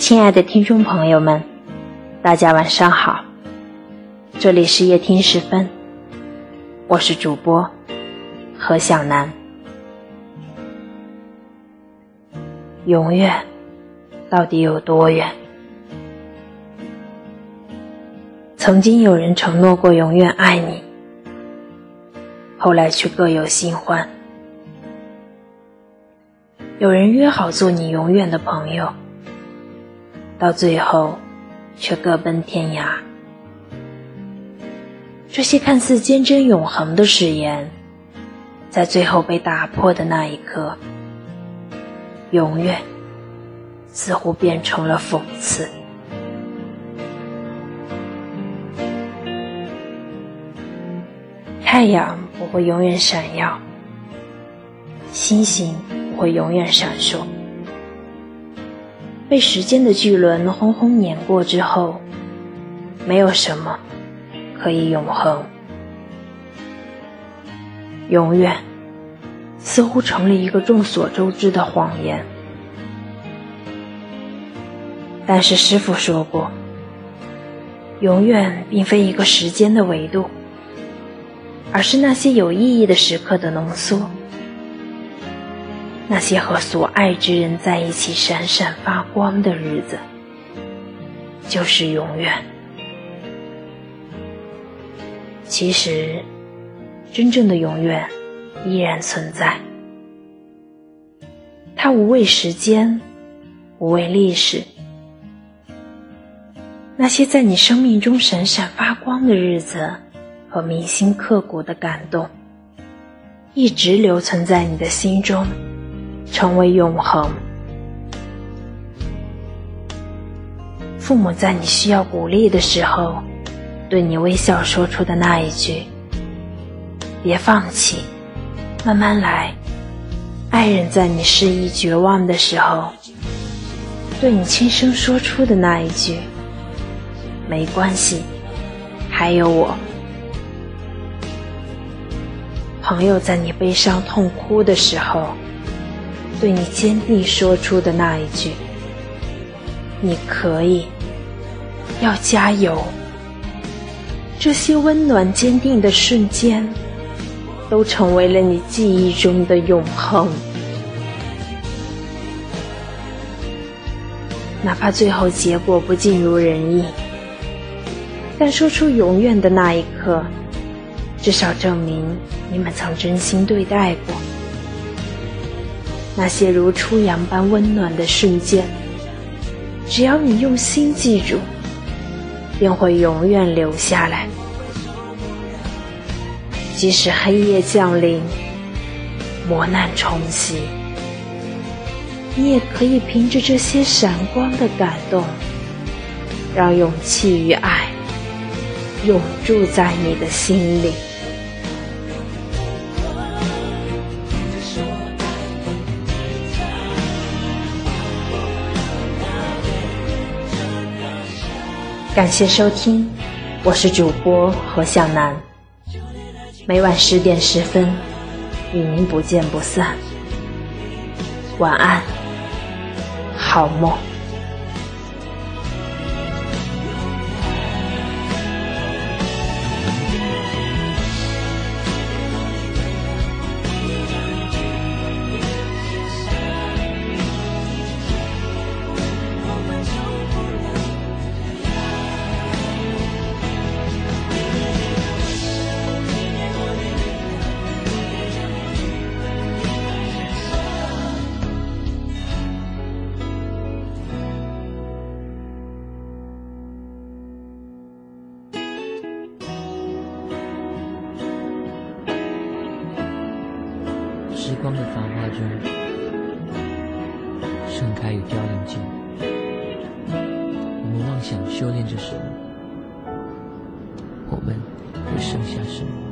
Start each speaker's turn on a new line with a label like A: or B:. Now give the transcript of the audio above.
A: 亲爱的听众朋友们，大家晚上好，这里是夜听时分，我是主播何小楠。永远到底有多远？曾经有人承诺过永远爱你，后来却各有新欢。有人约好做你永远的朋友，到最后却各奔天涯。这些看似坚贞永恒的誓言，在最后被打破的那一刻，永远似乎变成了讽刺。太阳不会永远闪耀，星星不。会永远闪烁。被时间的巨轮轰轰碾过之后，没有什么可以永恒。永远似乎成了一个众所周知的谎言。但是师傅说过，永远并非一个时间的维度，而是那些有意义的时刻的浓缩。那些和所爱之人在一起闪闪发光的日子，就是永远。其实，真正的永远依然存在。它无畏时间，无畏历史。那些在你生命中闪闪发光的日子和铭心刻骨的感动，一直留存在你的心中。成为永恒。父母在你需要鼓励的时候，对你微笑说出的那一句“别放弃，慢慢来”；爱人在你失意绝望的时候，对你轻声说出的那一句“没关系，还有我”；朋友在你悲伤痛哭的时候。对你坚定说出的那一句：“你可以，要加油。”这些温暖坚定的瞬间，都成为了你记忆中的永恒。哪怕最后结果不尽如人意，但说出永远的那一刻，至少证明你们曾真心对待过。那些如初阳般温暖的瞬间，只要你用心记住，便会永远留下来。即使黑夜降临，磨难冲袭，你也可以凭着这些闪光的感动，让勇气与爱永驻在你的心里。感谢收听，我是主播何向南。每晚十点十分，与您不见不散。晚安，好梦。
B: 时光的繁花中，盛开与凋零间，我们妄想修炼着什么？我们会剩下什么？